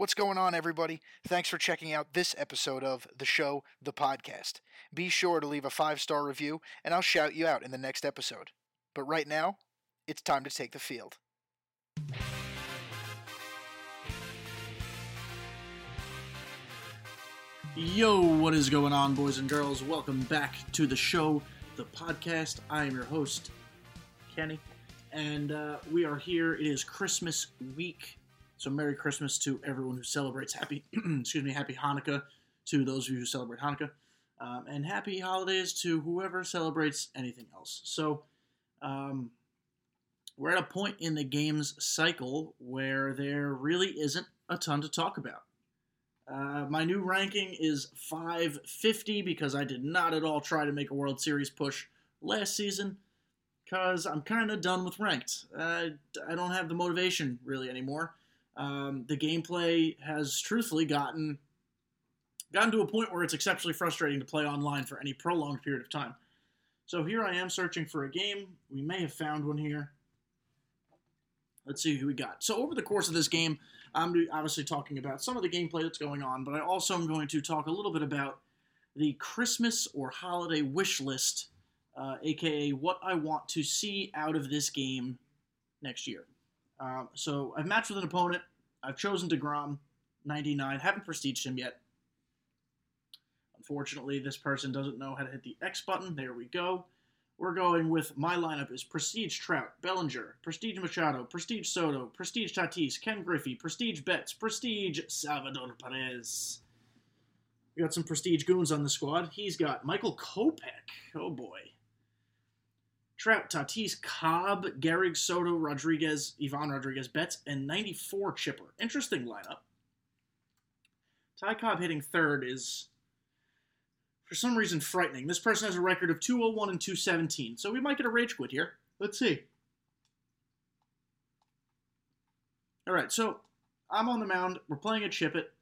What's going on, everybody? Thanks for checking out this episode of The Show, the podcast. Be sure to leave a five star review, and I'll shout you out in the next episode. But right now, it's time to take the field. Yo, what is going on, boys and girls? Welcome back to the show, the podcast. I am your host, Kenny, and uh, we are here. It is Christmas week, so Merry Christmas to everyone who celebrates. Happy, excuse me, Happy Hanukkah to those of you who celebrate Hanukkah, um, and Happy Holidays to whoever celebrates anything else. So, um, we're at a point in the game's cycle where there really isn't a ton to talk about. Uh, my new ranking is 550 because I did not at all try to make a World Series push last season because I'm kind of done with ranked. Uh, I don't have the motivation really anymore. Um, the gameplay has truthfully gotten gotten to a point where it's exceptionally frustrating to play online for any prolonged period of time. So here I am searching for a game. We may have found one here. Let's see who we got. So over the course of this game, I'm obviously talking about some of the gameplay that's going on, but I also am going to talk a little bit about the Christmas or holiday wish list, uh, aka what I want to see out of this game next year. Uh, so I've matched with an opponent. I've chosen DeGrom, 99. Haven't prestiged him yet. Unfortunately, this person doesn't know how to hit the X button. There we go. We're going with my lineup is Prestige Trout, Bellinger, Prestige Machado, Prestige Soto, Prestige Tatis, Ken Griffey, Prestige Betts, Prestige Salvador Perez. We got some Prestige goons on the squad. He's got Michael Kopech. Oh boy. Trout, Tatis, Cobb, Gehrig, Soto, Rodriguez, Ivan Rodriguez, Betts, and 94 Chipper. Interesting lineup. Ty Cobb hitting third is for some reason frightening. This person has a record of 201 and 217, so we might get a rage quit here. Let's see. All right, so I'm on the mound. We're playing a chip it.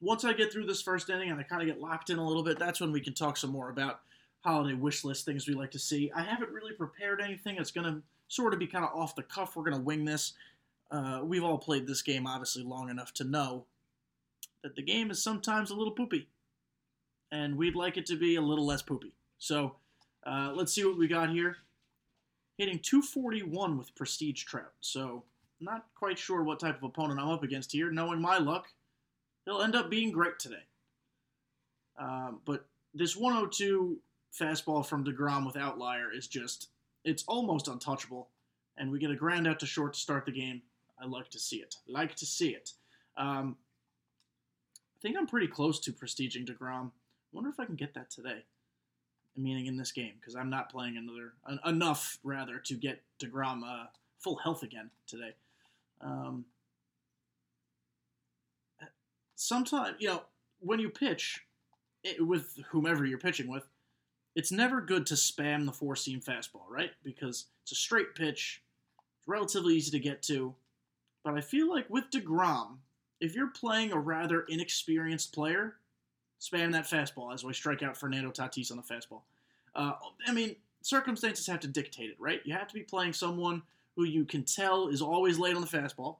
Once I get through this first inning and I kind of get locked in a little bit, that's when we can talk some more about holiday wish list things we like to see. I haven't really prepared anything. It's going to sort of be kind of off the cuff. We're going to wing this. Uh, we've all played this game obviously long enough to know that the game is sometimes a little poopy and we'd like it to be a little less poopy. So uh, let's see what we got here. Hitting 241 with Prestige Trout. So not quite sure what type of opponent I'm up against here. Knowing my luck, he'll end up being great today. Um, but this 102 fastball from DeGrom with outlier is just, it's almost untouchable. And we get a ground out to short to start the game. I like to see it. Like to see it. Um, I think I'm pretty close to prestiging DeGrom wonder if I can get that today. Meaning in this game, because I'm not playing another enough rather to get DeGrom uh, full health again today. Um, sometimes you know when you pitch it, with whomever you're pitching with, it's never good to spam the four seam fastball, right? Because it's a straight pitch, it's relatively easy to get to. But I feel like with DeGrom, if you're playing a rather inexperienced player, spam that fastball as we strike out Fernando Tatis on the fastball. Uh, I mean, circumstances have to dictate it, right? You have to be playing someone who you can tell is always late on the fastball.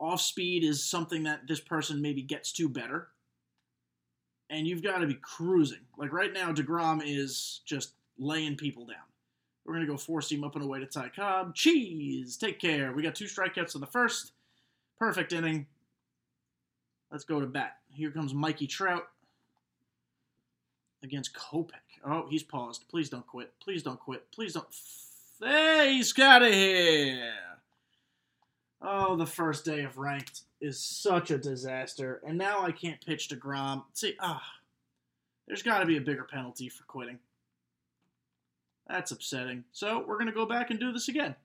Off speed is something that this person maybe gets to better. And you've got to be cruising. Like right now, DeGrom is just laying people down. We're going to go four seam up and away to Ty Cobb. Cheese! Take care. We got two strikeouts in the first. Perfect inning. Let's go to bat. Here comes Mikey Trout against Kopech. Oh, he's paused. Please don't quit. Please don't quit. Please don't. Hey, he's got it here. Oh, the first day of ranked is such a disaster, and now I can't pitch DeGrom. See, ah, there's got to be a bigger penalty for quitting. That's upsetting. So we're gonna go back and do this again.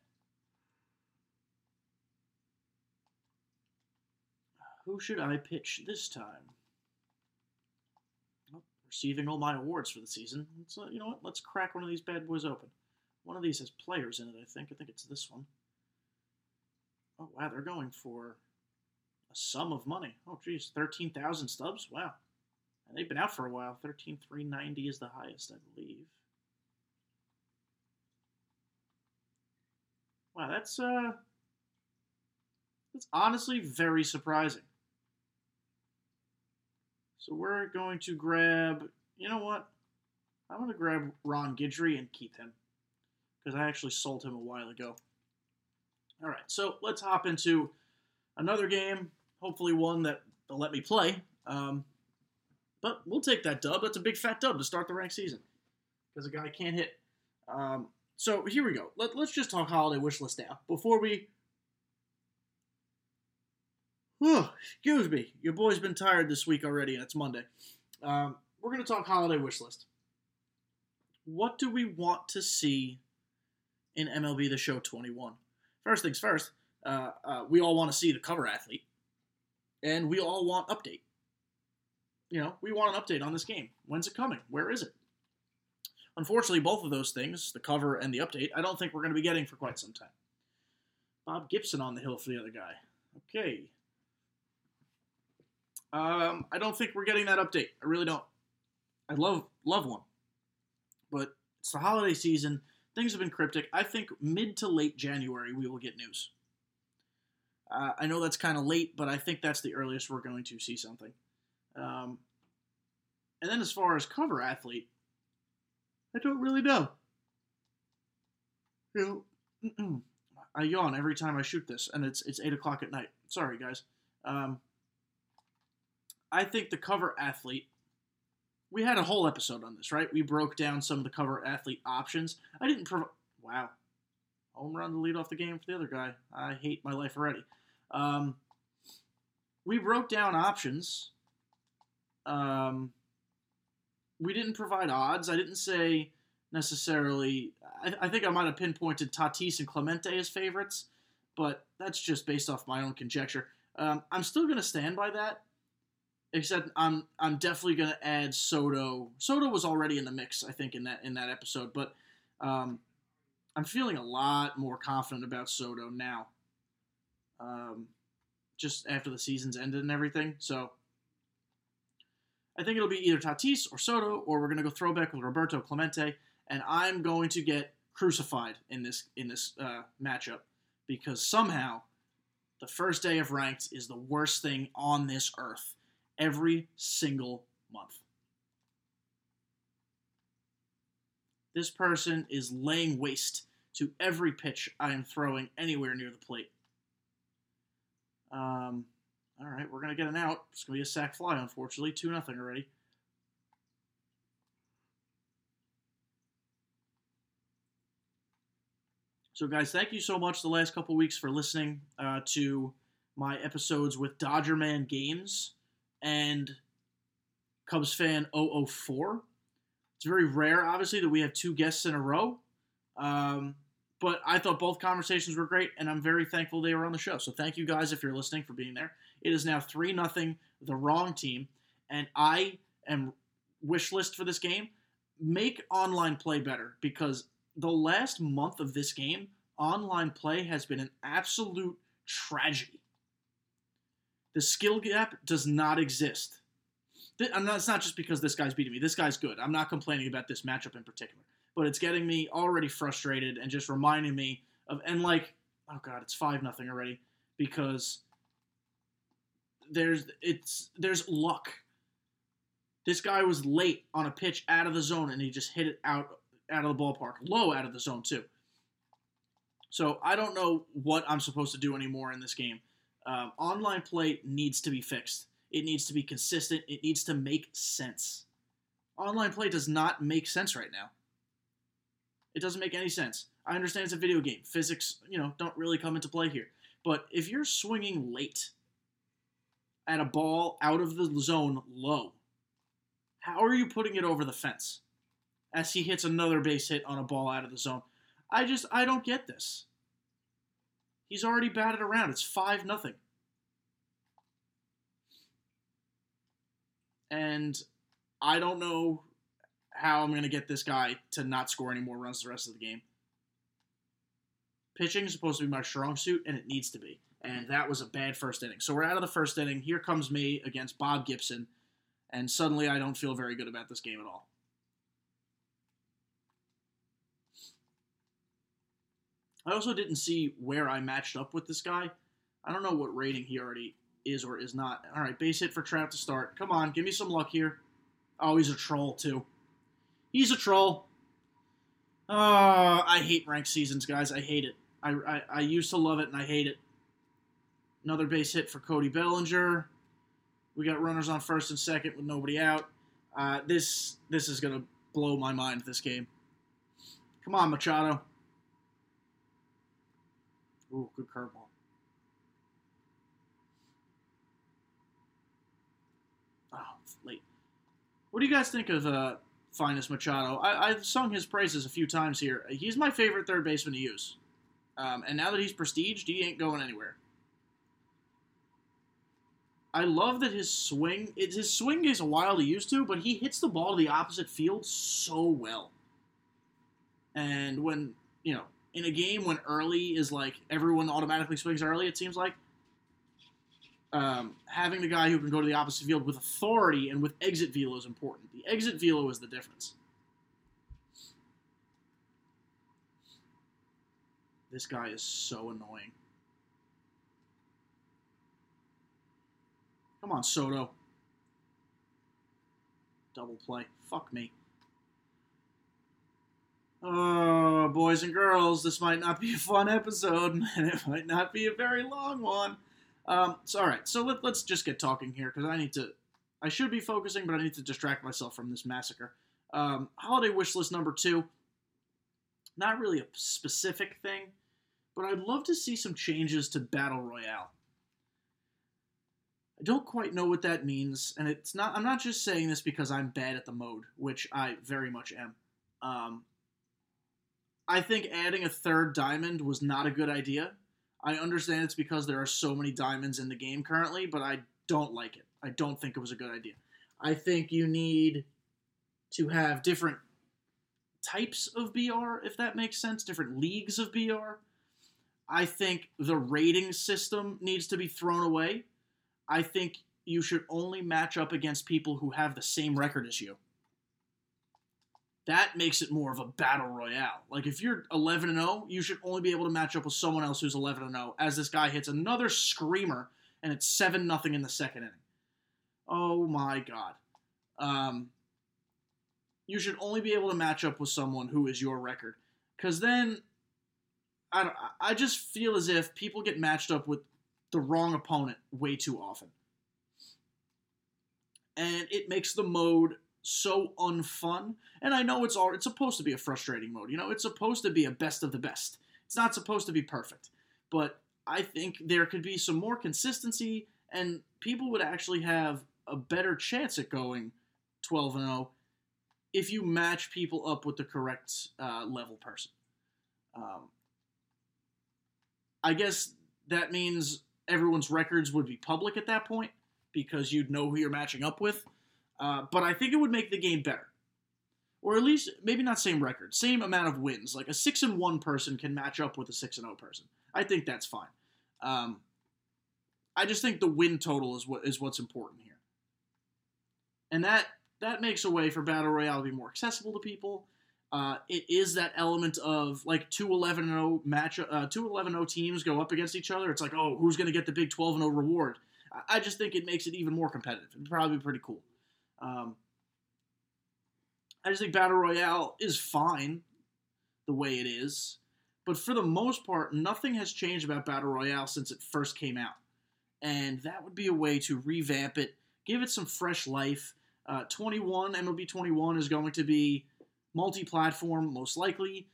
Who should I pitch this time? Receiving all my awards for the season. Uh, you know what? Let's crack one of these bad boys open. One of these has players in it, I think. I think it's this one. Oh, wow, they're going for a sum of money. Oh, geez, 13,000 stubs? Wow. And they've been out for a while. 13,390 is the highest, I believe. Wow, that's, uh, That's honestly very surprising. So we're going to grab, you know what? I'm going to grab Ron Guidry and keep him because I actually sold him a while ago. All right, so let's hop into another game. Hopefully, one that they'll let me play. Um, but we'll take that dub. That's a big fat dub to start the ranked season because a guy can't hit. Um, so here we go. Let, let's just talk holiday wish list now before we. Oh, excuse me. Your boy's been tired this week already, it's Monday. Um, we're going to talk holiday wish list. What do we want to see in MLB The Show 21? First things first, uh, uh, we all want to see the cover athlete, and we all want update. You know, we want an update on this game. When's it coming? Where is it? Unfortunately, both of those things, the cover and the update, I don't think we're going to be getting for quite some time. Bob Gibson on the hill for the other guy. Okay. Um, I don't think we're getting that update. I really don't. I love love one, but it's the holiday season. Things have been cryptic. I think mid to late January we will get news. Uh, I know that's kind of late, but I think that's the earliest we're going to see something. Um, and then as far as cover athlete, I don't really know. You know, I yawn every time I shoot this, and it's it's eight o'clock at night. Sorry, guys. Um, I think the cover athlete. We had a whole episode on this, right? We broke down some of the cover athlete options. I didn't provide. Wow, home run to lead off the game for the other guy. I hate my life already. Um, we broke down options. Um, we didn't provide odds. I didn't say necessarily. I, I think I might have pinpointed Tatis and Clemente as favorites, but that's just based off my own conjecture. Um, I'm still going to stand by that, except I'm I'm definitely to add Soto. Soto was already in the mix, I think, in that in that episode, but um, I'm feeling a lot more confident about Soto now. Um, just after the season's ended and everything, so I think it'll be either Tatis or Soto, or we're to go throwback with Roberto Clemente, and I'm going to get crucified in this in this uh, matchup because somehow the first day of ranked is the worst thing on this earth every single month. This person is laying waste to every pitch I am throwing anywhere near the plate. Um, all right, we're going to get an out. It's going to be a sac fly, unfortunately. 2 nothing already. So, guys, thank you so much the last couple weeks for listening uh, to my episodes with Dodger Man Games and Cubs Fan 004. It's very rare, obviously, that we have two guests in a row. Um, but I thought both conversations were great, and I'm very thankful they were on the show. So thank you guys if you're listening for being there. It is now three nothing, the wrong team, and I am wish list for this game. Make online play better because the last month of this game, online play has been an absolute tragedy. The skill gap does not exist. And that's not just because this guy's beating me. This guy's good. I'm not complaining about this matchup in particular, but it's getting me already frustrated and just reminding me of and like, oh god, it's five nothing already because there's it's there's luck. This guy was late on a pitch out of the zone and he just hit it out out of the ballpark, low out of the zone too. So I don't know what I'm supposed to do anymore in this game. Um, online play needs to be fixed. It needs to be consistent. It needs to make sense. Online play does not make sense right now. It doesn't make any sense. I understand it's a video game. Physics, you know, don't really come into play here. But if you're swinging late at a ball out of the zone low, how are you putting it over the fence? As he hits another base hit on a ball out of the zone. I just I don't get this. He's already batted around. It's five nothing. And I don't know how I'm going to get this guy to not score any more runs the rest of the game. Pitching is supposed to be my strong suit, and it needs to be. And that was a bad first inning. So we're out of the first inning. Here comes me against Bob Gibson, and suddenly I don't feel very good about this game at all. I also didn't see where I matched up with this guy. I don't know what rating he already is or is not. All right, base hit for Trout to start. Come on, give me some luck here. Oh, he's a troll too. He's a troll. Uh, I hate ranked seasons, guys. I hate it. I, I, I used to love it and I hate it. Another base hit for Cody Bellinger. We got runners on first and second with nobody out. Uh, this this is gonna blow my mind. This game. Come on, Machado. Ooh, good curveball. Oh, it's late. What do you guys think of uh, Finest Machado? I, I've sung his praises a few times here. He's my favorite third baseman to use. Um, and now that he's prestiged, he ain't going anywhere. I love that his swing, it, his swing is a while to use to, but he hits the ball to the opposite field so well. And when, you know, in a game when early is like everyone automatically swings early, it seems like, um, having the guy who can go to the opposite field with authority and with exit velo is important. The exit velo is the difference. This guy is so annoying. Come on, Soto. Double play. Fuck me. Oh, boys and girls, this might not be a fun episode, and it might not be a very long one. Um, so, all right, so let, let's just get talking here because I need to. I should be focusing, but I need to distract myself from this massacre. Um, holiday wish list number two. Not really a specific thing, but I'd love to see some changes to Battle Royale. I don't quite know what that means, and it's not. I'm not just saying this because I'm bad at the mode, which I very much am. Um, I think adding a third diamond was not a good idea. I understand it's because there are so many diamonds in the game currently, but I don't like it. I don't think it was a good idea. I think you need to have different types of BR, if that makes sense, different leagues of BR. I think the rating system needs to be thrown away. I think you should only match up against people who have the same record as you. That makes it more of a battle royale. Like if you're 11 and 0, you should only be able to match up with someone else who's 11 and 0 as this guy hits another screamer and it's 7 nothing in the second inning. Oh my god. Um you should only be able to match up with someone who is your record cuz then I, I just feel as if people get matched up with the wrong opponent way too often. And it makes the mode so unfun. And I know it's all it's supposed to be a frustrating mode. You know, it's supposed to be a best of the best. It's not supposed to be perfect. But I think there could be some more consistency and people would actually have a better chance at going 12 and 0 if you match people up with the correct uh, level person. Um, I guess that means everyone's records would be public at that point because you'd know who you're matching up with. Uh, but I think it would make the game better, or at least maybe not same record, same amount of wins. Like a six and one person can match up with a six and zero person. I think that's fine. Um, I just think the win total is what is what's important here, and that that makes a way for battle royale to be more accessible to people. Uh, it is that element of like two 11 0 match, uh, two 11 0 teams go up against each other. It's like, oh, who's going to get the big 12 0 reward? I just think it makes it even more competitive. It'd probably be pretty cool. Um, I just think Battle Royale is fine the way it is. But for the most part, nothing has changed about Battle Royale since it first came out. And that would be a way to revamp it, give it some fresh life. Uh, 21, MLB 21 is going to be multi-platform, most likely.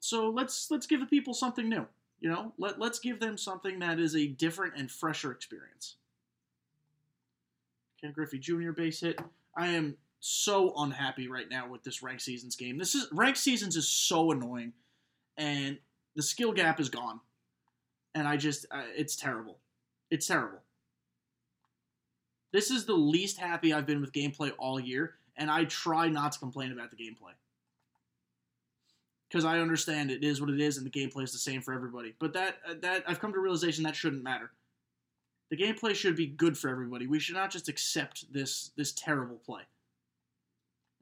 So let's let's give the people something new. You know, let let's give them something that is a different and fresher experience. Ken Griffey Jr. base hit. I am so unhappy right now with this rank seasons game. This is rank seasons is so annoying, and the skill gap is gone, and I just uh, it's terrible. It's terrible. This is the least happy I've been with gameplay all year, and I try not to complain about the gameplay because I understand it is what it is, and the gameplay is the same for everybody. But that that I've come to realization that shouldn't matter. The gameplay should be good for everybody. We should not just accept this this terrible play.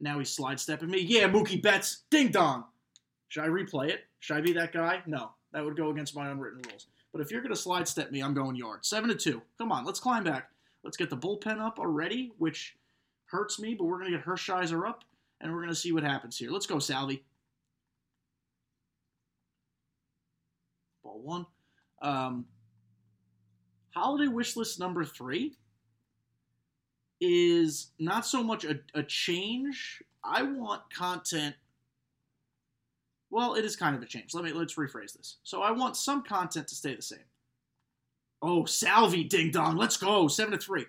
Now he's slide stepping me. Yeah, Mookie Betts. Ding dong. Should I replay it? Should I be that guy? No. That would go against my unwritten rules. But if you're going to slide step me, I'm going yard. Seven to two. Come on, let's climb back. Let's get the bullpen up already, which hurts me, but we're going to get Hershiser up, and we're going to see what happens here. Let's go, Salvy. Ball one. Um, holiday wish list number three is not so much a, a change. I want content. Well, it is kind of a change. Let me let's rephrase this. So I want some content to stay the same. Oh, Salvy, ding dong, let's go. Seven to three.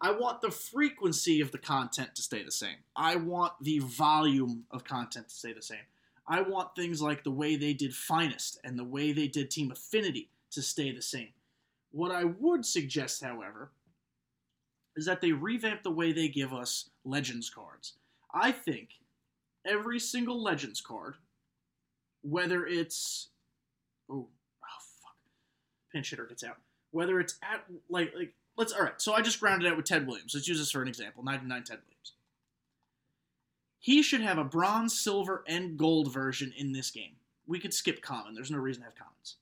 I want the frequency of the content to stay the same. I want the volume of content to stay the same. I want things like the way they did Finest and the way they did Team Affinity to stay the same. What I would suggest, however, is that they revamp the way they give us Legends cards. I think every single Legends card, whether it's oh, oh fuck, pinch hitter gets out. Whether it's at like like let's all right. So I just grounded out with Ted Williams. Let's use this for an example. 99 Ted Williams. He should have a bronze, silver, and gold version in this game. We could skip common. There's no reason to have commons.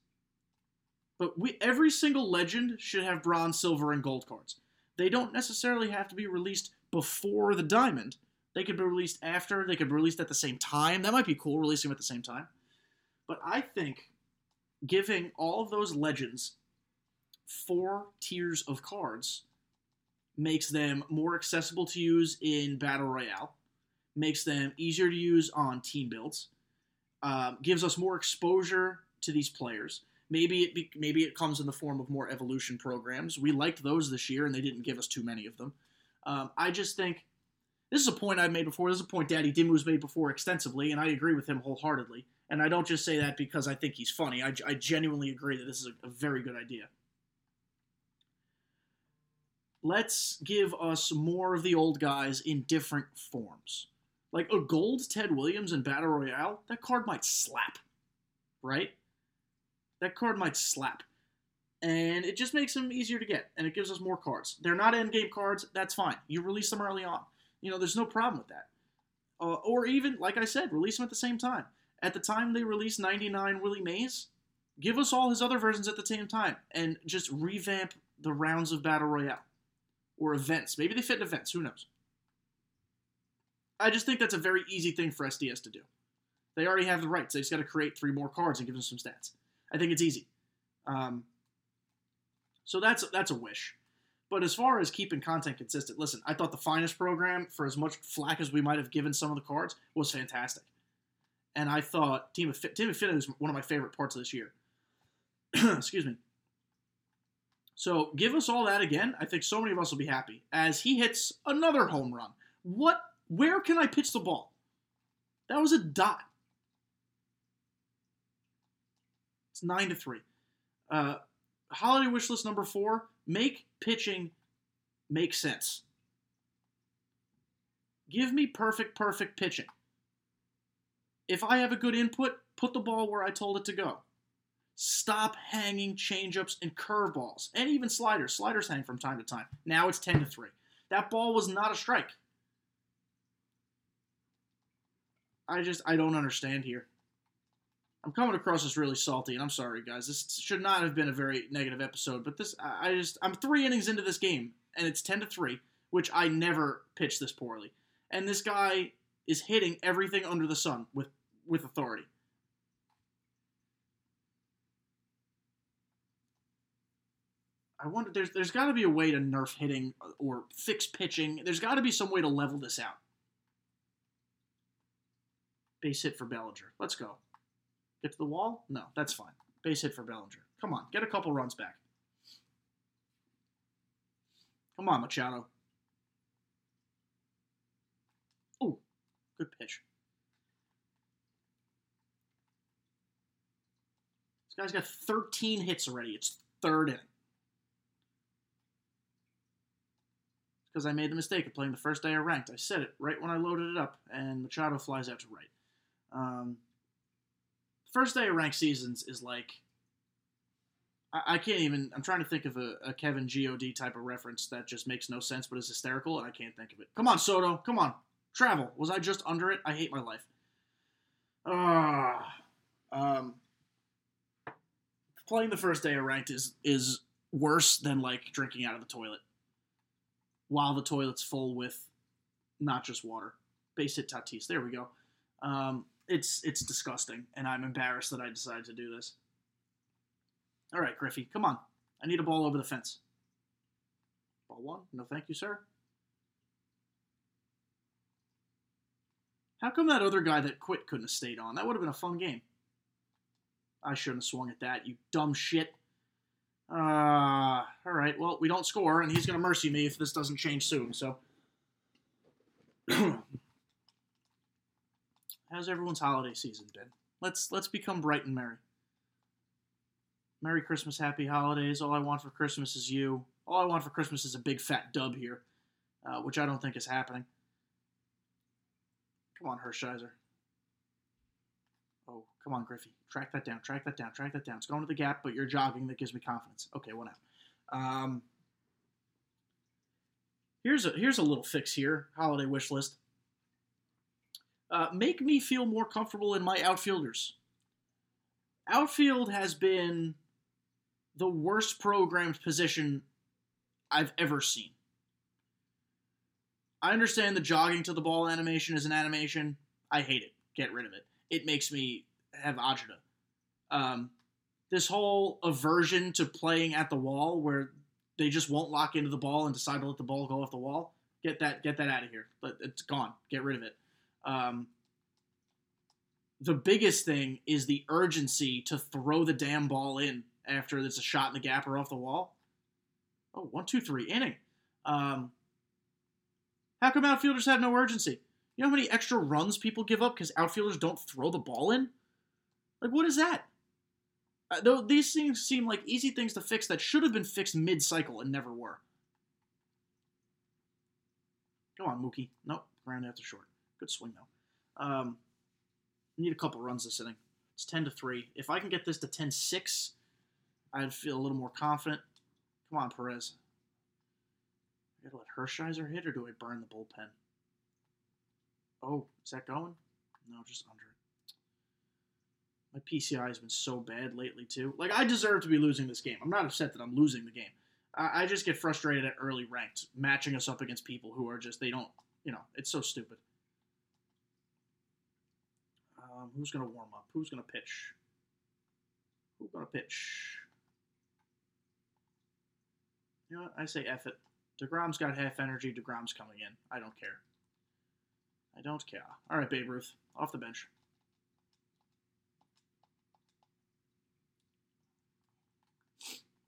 But we every single legend should have bronze, silver, and gold cards. They don't necessarily have to be released before the diamond. They could be released after. They could be released at the same time. That might be cool, releasing them at the same time. But I think giving all of those legends four tiers of cards makes them more accessible to use in Battle Royale, makes them easier to use on team builds, um, gives us more exposure to these players. Maybe it be, maybe it comes in the form of more evolution programs. We liked those this year, and they didn't give us too many of them. Um, I just think this is a point I've made before. This is a point Daddy Dimu's made before extensively, and I agree with him wholeheartedly. And I don't just say that because I think he's funny. I, I genuinely agree that this is a, a very good idea let's give us more of the old guys in different forms. Like a gold Ted Williams in Battle Royale, that card might slap, right? That card might slap. And it just makes them easier to get, and it gives us more cards. They're not endgame cards, that's fine. You release them early on. You know, there's no problem with that. Uh, or even, like I said, release them at the same time. At the time they release 99 Willie Mays, give us all his other versions at the same time, and just revamp the rounds of Battle Royale or events. Maybe they fit in events. Who knows? I just think that's a very easy thing for SDS to do. They already have the rights. They just got to create three more cards and give them some stats. I think it's easy. Um, so that's that's a wish. But as far as keeping content consistent, listen, I thought the finest program, for as much flack as we might have given some of the cards, was fantastic. And I thought Team of Team Affinity was one of my favorite parts of this year. Excuse me. So give us all that again. I think so many of us will be happy as he hits another home run. What? Where can I pitch the ball? That was a dot. It's nine to three. Uh, holiday wish list number four: make pitching make sense. Give me perfect, perfect pitching. If I have a good input, put the ball where I told it to go. Stop hanging changeups and curveballs and even sliders. Sliders hang from time to time. Now it's 10 to 3. That ball was not a strike. I just I don't understand here. I'm coming across as really salty, and I'm sorry, guys. This should not have been a very negative episode, but this I just I'm three innings into this game, and it's ten to three, which I never pitched this poorly. And this guy is hitting everything under the sun with with authority. I wonder there's there's got to be a way to nerf hitting uh, or fix pitching. There's got to be some way to level this out. Base hit for Bellinger. Let's go. Get to the wall? No, that's fine. Base hit for Bellinger. Come on, get a couple runs back. Come on, Machado. Oh, good pitch. This guy's got 13 hits already. It's third inning. because I made the mistake of playing the first day I ranked. I said it right when I loaded it up, and Machado flies out to right. Um, first day of ranked seasons is like I, I, can't even. I'm trying to think of a, a Kevin God type of reference that just makes no sense but is hysterical, and I can't think of it. Come on, Soto. Come on, travel. Was I just under it? I hate my life. Ah, uh, um, playing the first day of ranked is is worse than like drinking out of the toilet while the toilet's full with not just water. Base hit Tatis. There we go. Um, it's it's disgusting, and I'm embarrassed that I decided to do this. All right, Griffey, come on. I need a ball over the fence. Ball one. No, thank you, sir. How come that other guy that quit couldn't have stayed on? That would have been a fun game. I shouldn't have swung at that, you dumb shit. Uh, all right. Well, we don't score, and he's going to mercy me if this doesn't change soon. So, how's everyone's holiday season been? Let's let's become bright and merry. Merry Christmas, Happy Holidays. All I want for Christmas is you. All I want for Christmas is a big fat dub here, uh, which I don't think is happening. Come on, Hershiser. Oh, come on, Griffey. Track that down, track that down, track that down. It's going to the gap, but you're jogging. That gives me confidence. Okay, out. Um, here's a here's a little fix here. Holiday wish list. Uh, make me feel more comfortable in my outfielders. Outfield has been the worst programmed position I've ever seen. I understand the jogging to the ball animation is an animation. I hate it. Get rid of it. It makes me have agita. Um, this whole aversion to playing at the wall where they just won't lock into the ball and decide to let the ball go off the wall. Get that get that out of here. But it's gone. Get rid of it. Um, the biggest thing is the urgency to throw the damn ball in after it's a shot in the gap or off the wall. Oh, one, two, three inning. Um, how come outfielders have no urgency? You know how many extra runs people give up because outfielders don't throw the ball in? Like, what is that? Uh, though these things seem like easy things to fix that should have been fixed mid-cycle and never were. Come on, Mookie. Nope, ground after short. Good swing though. Um, need a couple runs this inning. It's ten to three. If I can get this to 10-6, I'd feel a little more confident. Come on, Perez. I gotta let Hershiser hit, or do I burn the bullpen? Oh, is that going? No, just under it. My PCI has been so bad lately too. Like I deserve to be losing this game. I'm not upset that I'm losing the game. I, I just get frustrated at early ranked matching us up against people who are just they don't. You know, it's so stupid. Um, who's gonna warm up? Who's gonna pitch? Who's gonna pitch? You know what? I say F it. DeGrom's got half energy. DeGrom's coming in. I don't care. I don't care. All right, Babe Ruth, off the bench.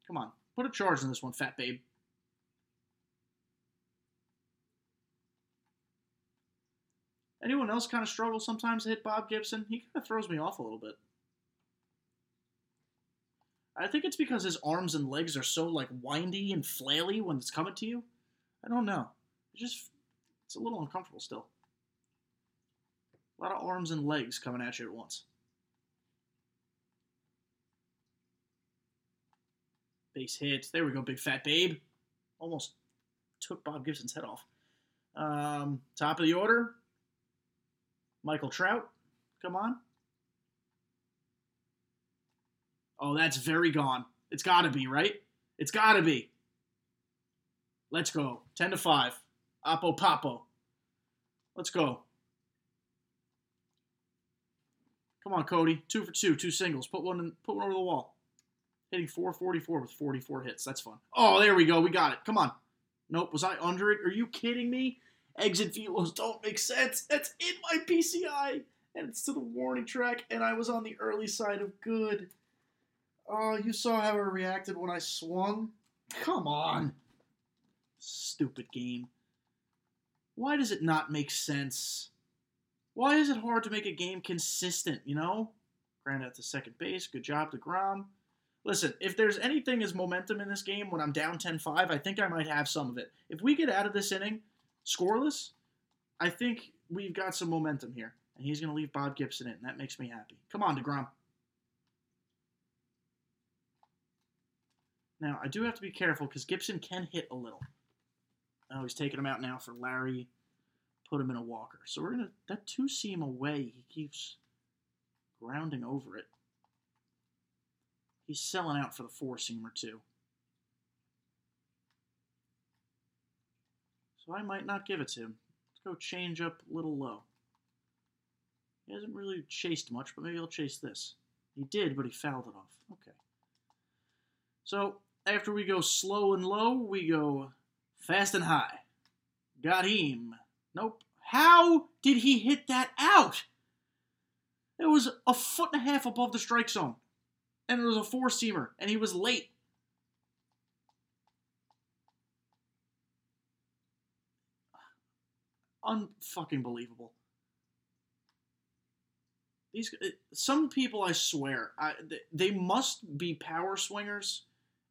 Come on, put a charge in this one, fat babe. Anyone else kind of struggle sometimes to hit Bob Gibson? He kind of throws me off a little bit. I think it's because his arms and legs are so like windy and flaily when it's coming to you. I don't know. It just it's a little uncomfortable still. A lot of arms and legs coming at you at once. Base hit. There we go, big fat babe. Almost took Bob Gibson's head off. Um, top of the order. Michael Trout. Come on. Oh, that's very gone. It's got to be, right? It's got to be. Let's go. 10 to 5. Apo Papo. Let's go. Come on, Cody. Two for two, two singles. Put one in, put one over the wall. Hitting 444 with 44 hits. That's fun. Oh, there we go. We got it. Come on. Nope. Was I under it? Are you kidding me? Exit velos don't make sense. That's in my PCI. And it's to the warning track, and I was on the early side of good. Oh, you saw how I reacted when I swung? Come on. Stupid game. Why does it not make sense? Why is it hard to make a game consistent, you know? Ground out to second base. Good job DeGrom. Listen, if there's anything as momentum in this game when I'm down 10 5, I think I might have some of it. If we get out of this inning scoreless, I think we've got some momentum here. And he's going to leave Bob Gibson in. That makes me happy. Come on, DeGrom. Now, I do have to be careful because Gibson can hit a little. Oh, he's taking him out now for Larry. Put him in a walker. So we're going to, that two seam away, he keeps grounding over it. He's selling out for the four seamer too. I might not give it to him. Let's go change up a little low. He hasn't really chased much, but maybe he'll chase this. He did, but he fouled it off. Okay. So after we go slow and low, we go fast and high. Got him. Nope. How did he hit that out? It was a foot and a half above the strike zone. And it was a four seamer, and he was late. Unfucking believable. These uh, some people, I swear, I, they must be power swingers,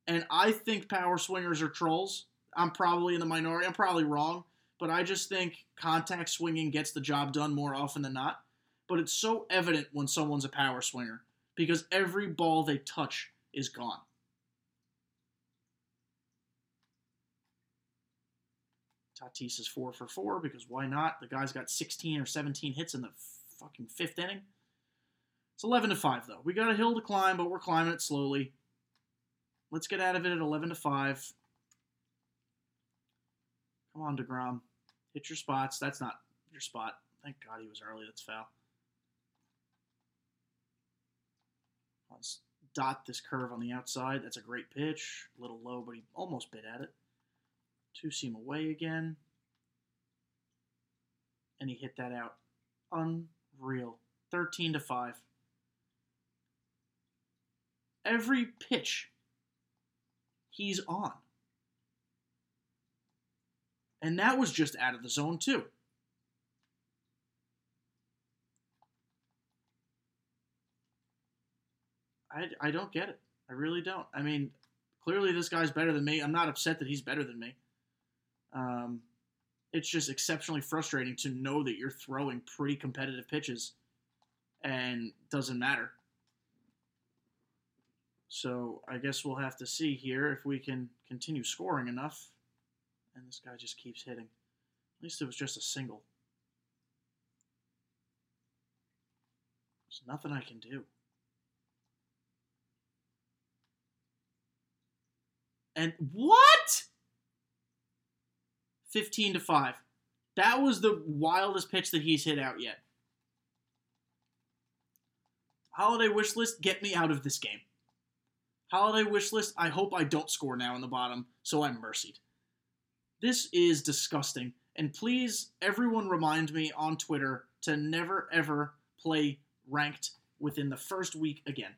and I think power swingers are trolls. I'm probably in the minority. I'm probably wrong, but I just think contact swinging gets the job done more often than not. But it's so evident when someone's a power swinger because every ball they touch is gone. Tatis is four for four because why not? The guy's got 16 or 17 hits in the fucking fifth inning. It's 11 to 5, though. We got a hill to climb, but we're climbing it slowly. Let's get out of it at 11 to 5. Come on, DeGrom. Hit your spots. That's not your spot. Thank God he was early. That's foul. Let's dot this curve on the outside. That's a great pitch. A little low, but he almost bit at it. Two seam away again. And he hit that out. Unreal. 13 to 5 every pitch he's on. And that was just out of the zone, too. I, I don't get it. I really don't. I mean, clearly this guy's better than me. I'm not upset that he's better than me. Um, it's just exceptionally frustrating to know that you're throwing pretty competitive pitches and doesn't matter. So I guess we'll have to see here if we can continue scoring enough. And this guy just keeps hitting. At least it was just a single. There's nothing I can do. And what? 15 to 5. That was the wildest pitch that he's hit out yet. Holiday wish list, get me out of this game. Holiday wish list, I hope I don't score now in the bottom, so I'm mercied. This is disgusting. And please, everyone remind me on Twitter to never ever play ranked within the first week again.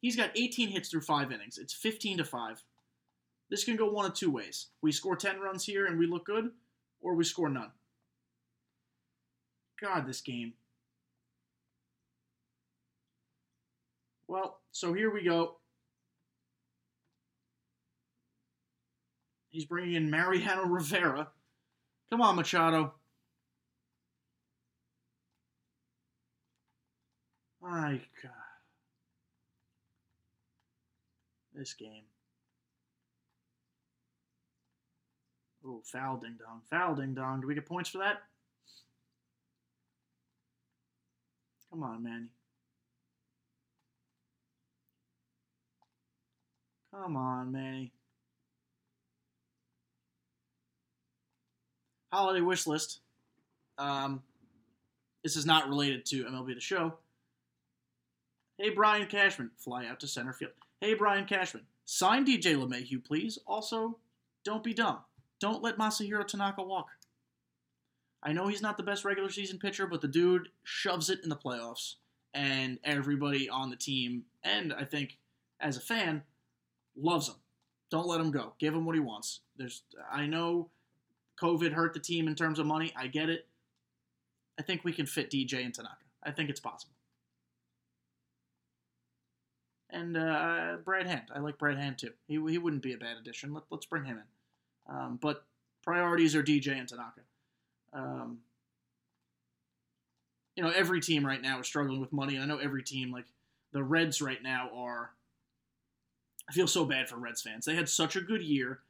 He's got 18 hits through five innings. It's 15 to 5. This can go one of two ways. We score 10 runs here and we look good, or we score none. God, this game. Well, so here we go. He's bringing in Mariano Rivera. Come on, Machado. My God. This game. Oh, foul ding dong. Foul ding dong. Do we get points for that? Come on, Manny. Come on, Manny. Holiday wish list. Um, this is not related to MLB The Show. Hey, Brian Cashman, fly out to center field. Hey, Brian Cashman, sign DJ LeMahieu, please. Also, don't be dumb. Don't let Masahiro Tanaka walk. I know he's not the best regular season pitcher, but the dude shoves it in the playoffs. And everybody on the team, and I think as a fan, loves him. Don't let him go. Give him what he wants. There's I know COVID hurt the team in terms of money. I get it. I think we can fit DJ and Tanaka. I think it's possible. And uh, Brad Hand. I like Brad Hand too. He, he wouldn't be a bad addition. Let, let's bring him in. Um, but priorities are DJ and Tanaka. Um, you know, every team right now is struggling with money. And I know every team, like the Reds right now, are I feel so bad for Reds fans. They had such a good year,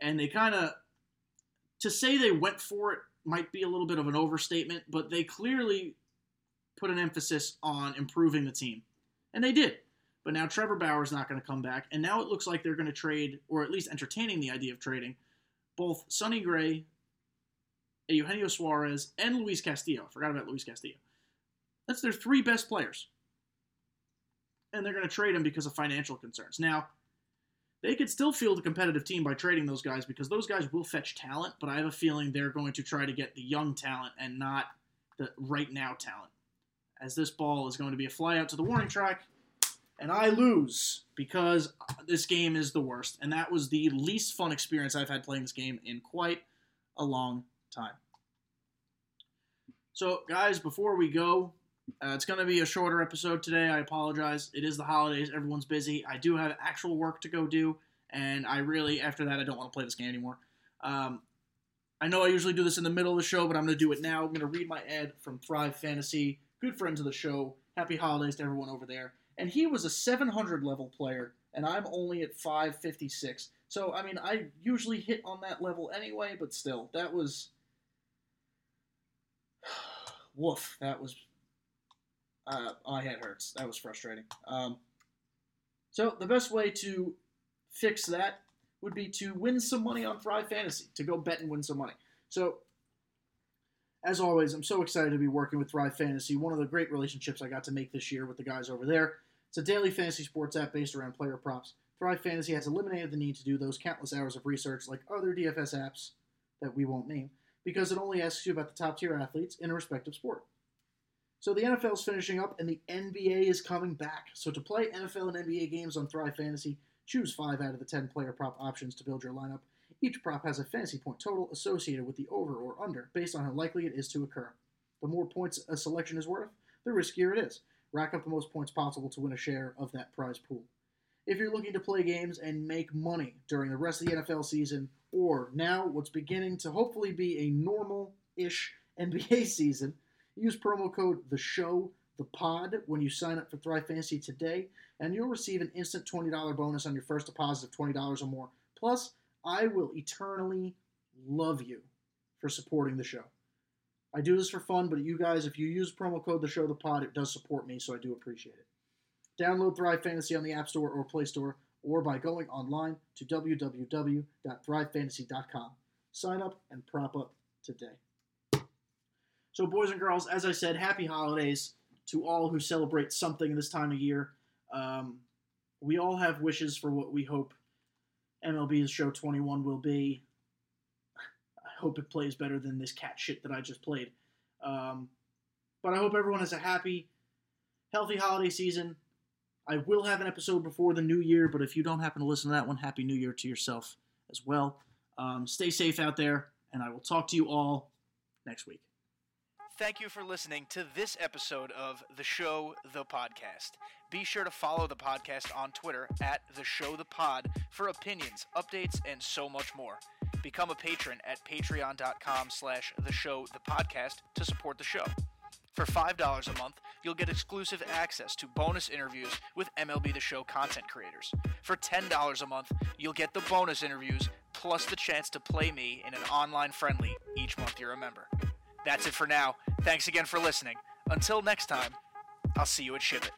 and they kind of to say they went for it might be a little bit of an overstatement, but they clearly put an emphasis on improving the team, and they did. But now Trevor Bauer's not going to come back, and now it looks like they're going to trade, or at least entertaining the idea of trading, both Sonny Gray, Eugenio Suarez, and Luis Castillo. Forgot about Luis Castillo. That's their three best players. And they're going to trade them because of financial concerns. Now, they could still field a competitive team by trading those guys because those guys will fetch talent, but I have a feeling they're going to try to get the young talent and not the right now talent. As this ball is going to be a fly out to the warning track, and I lose because this game is the worst. And that was the least fun experience I've had playing this game in quite a long time. So, guys, before we go, uh, it's going to be a shorter episode today. I apologize. It is the holidays. Everyone's busy. I do have actual work to go do. And I really, after that, I don't want to play this game anymore. Um, I know I usually do this in the middle of the show, but I'm going to do it now. I'm going to read my ad from Thrive Fantasy. Good friends of the show. Happy holidays to everyone over there. And he was a 700 level player, and I'm only at 556. So, I mean, I usually hit on that level anyway, but still, that was. Woof. That was uh, my head hurts. That was frustrating. Um, so the best way to fix that would be to win some money on Thrive Fantasy, to go bet and win some money. So, as always, I'm so excited to be working with Thrive Fantasy, one of the great relationships I got to make this year with the guys over there. It's a daily fantasy sports app based around player props. Thrive Fantasy has eliminated the need to do those countless hours of research like other DFS apps that we won't name, because it only asks you about the top tier athletes in a respective sport. So the NFL is finishing up and the NBA is coming back. So to play NFL and NBA games on Thrive Fantasy, choose 5 out of the 10 player prop options to build your lineup. Each prop has a fantasy point total associated with the over or under based on how likely it is to occur. The more points a selection is worth, the riskier it is. Rack up the most points possible to win a share of that prize pool. If you're looking to play games and make money during the rest of the NFL season, or now what's beginning to hopefully be a normal ish NBA season, Use promo code the show the pod when you sign up for Thrive Fantasy today, and you'll receive an instant $20 bonus on your first deposit of $20 or more. Plus, I will eternally love you for supporting the show. I do this for fun, but you guys, if you use promo code the show the pod, it does support me, so I do appreciate it. Download Thrive Fantasy on the App Store or Play Store, or by going online to www.thrivefantasy.com. Sign up and prop up today. So, boys and girls, as I said, happy holidays to all who celebrate something this time of year. Um, we all have wishes for what we hope MLB's Show 21 will be. I hope it plays better than this cat shit that I just played. Um, but I hope everyone has a happy, healthy holiday season. I will have an episode before the new year, but if you don't happen to listen to that one, Happy New Year to yourself as well. Um, stay safe out there, and I will talk to you all next week. Thank you for listening to this episode of The Show the Podcast. Be sure to follow the podcast on Twitter at The Show the Pod for opinions, updates, and so much more. Become a patron at patreon.com slash The Show the Podcast to support the show. For $5 a month, you'll get exclusive access to bonus interviews with MLB The Show content creators. For $10 a month, you'll get the bonus interviews plus the chance to play me in an online friendly each month you're a member. That's it for now. Thanks again for listening. Until next time, I'll see you at Ship It.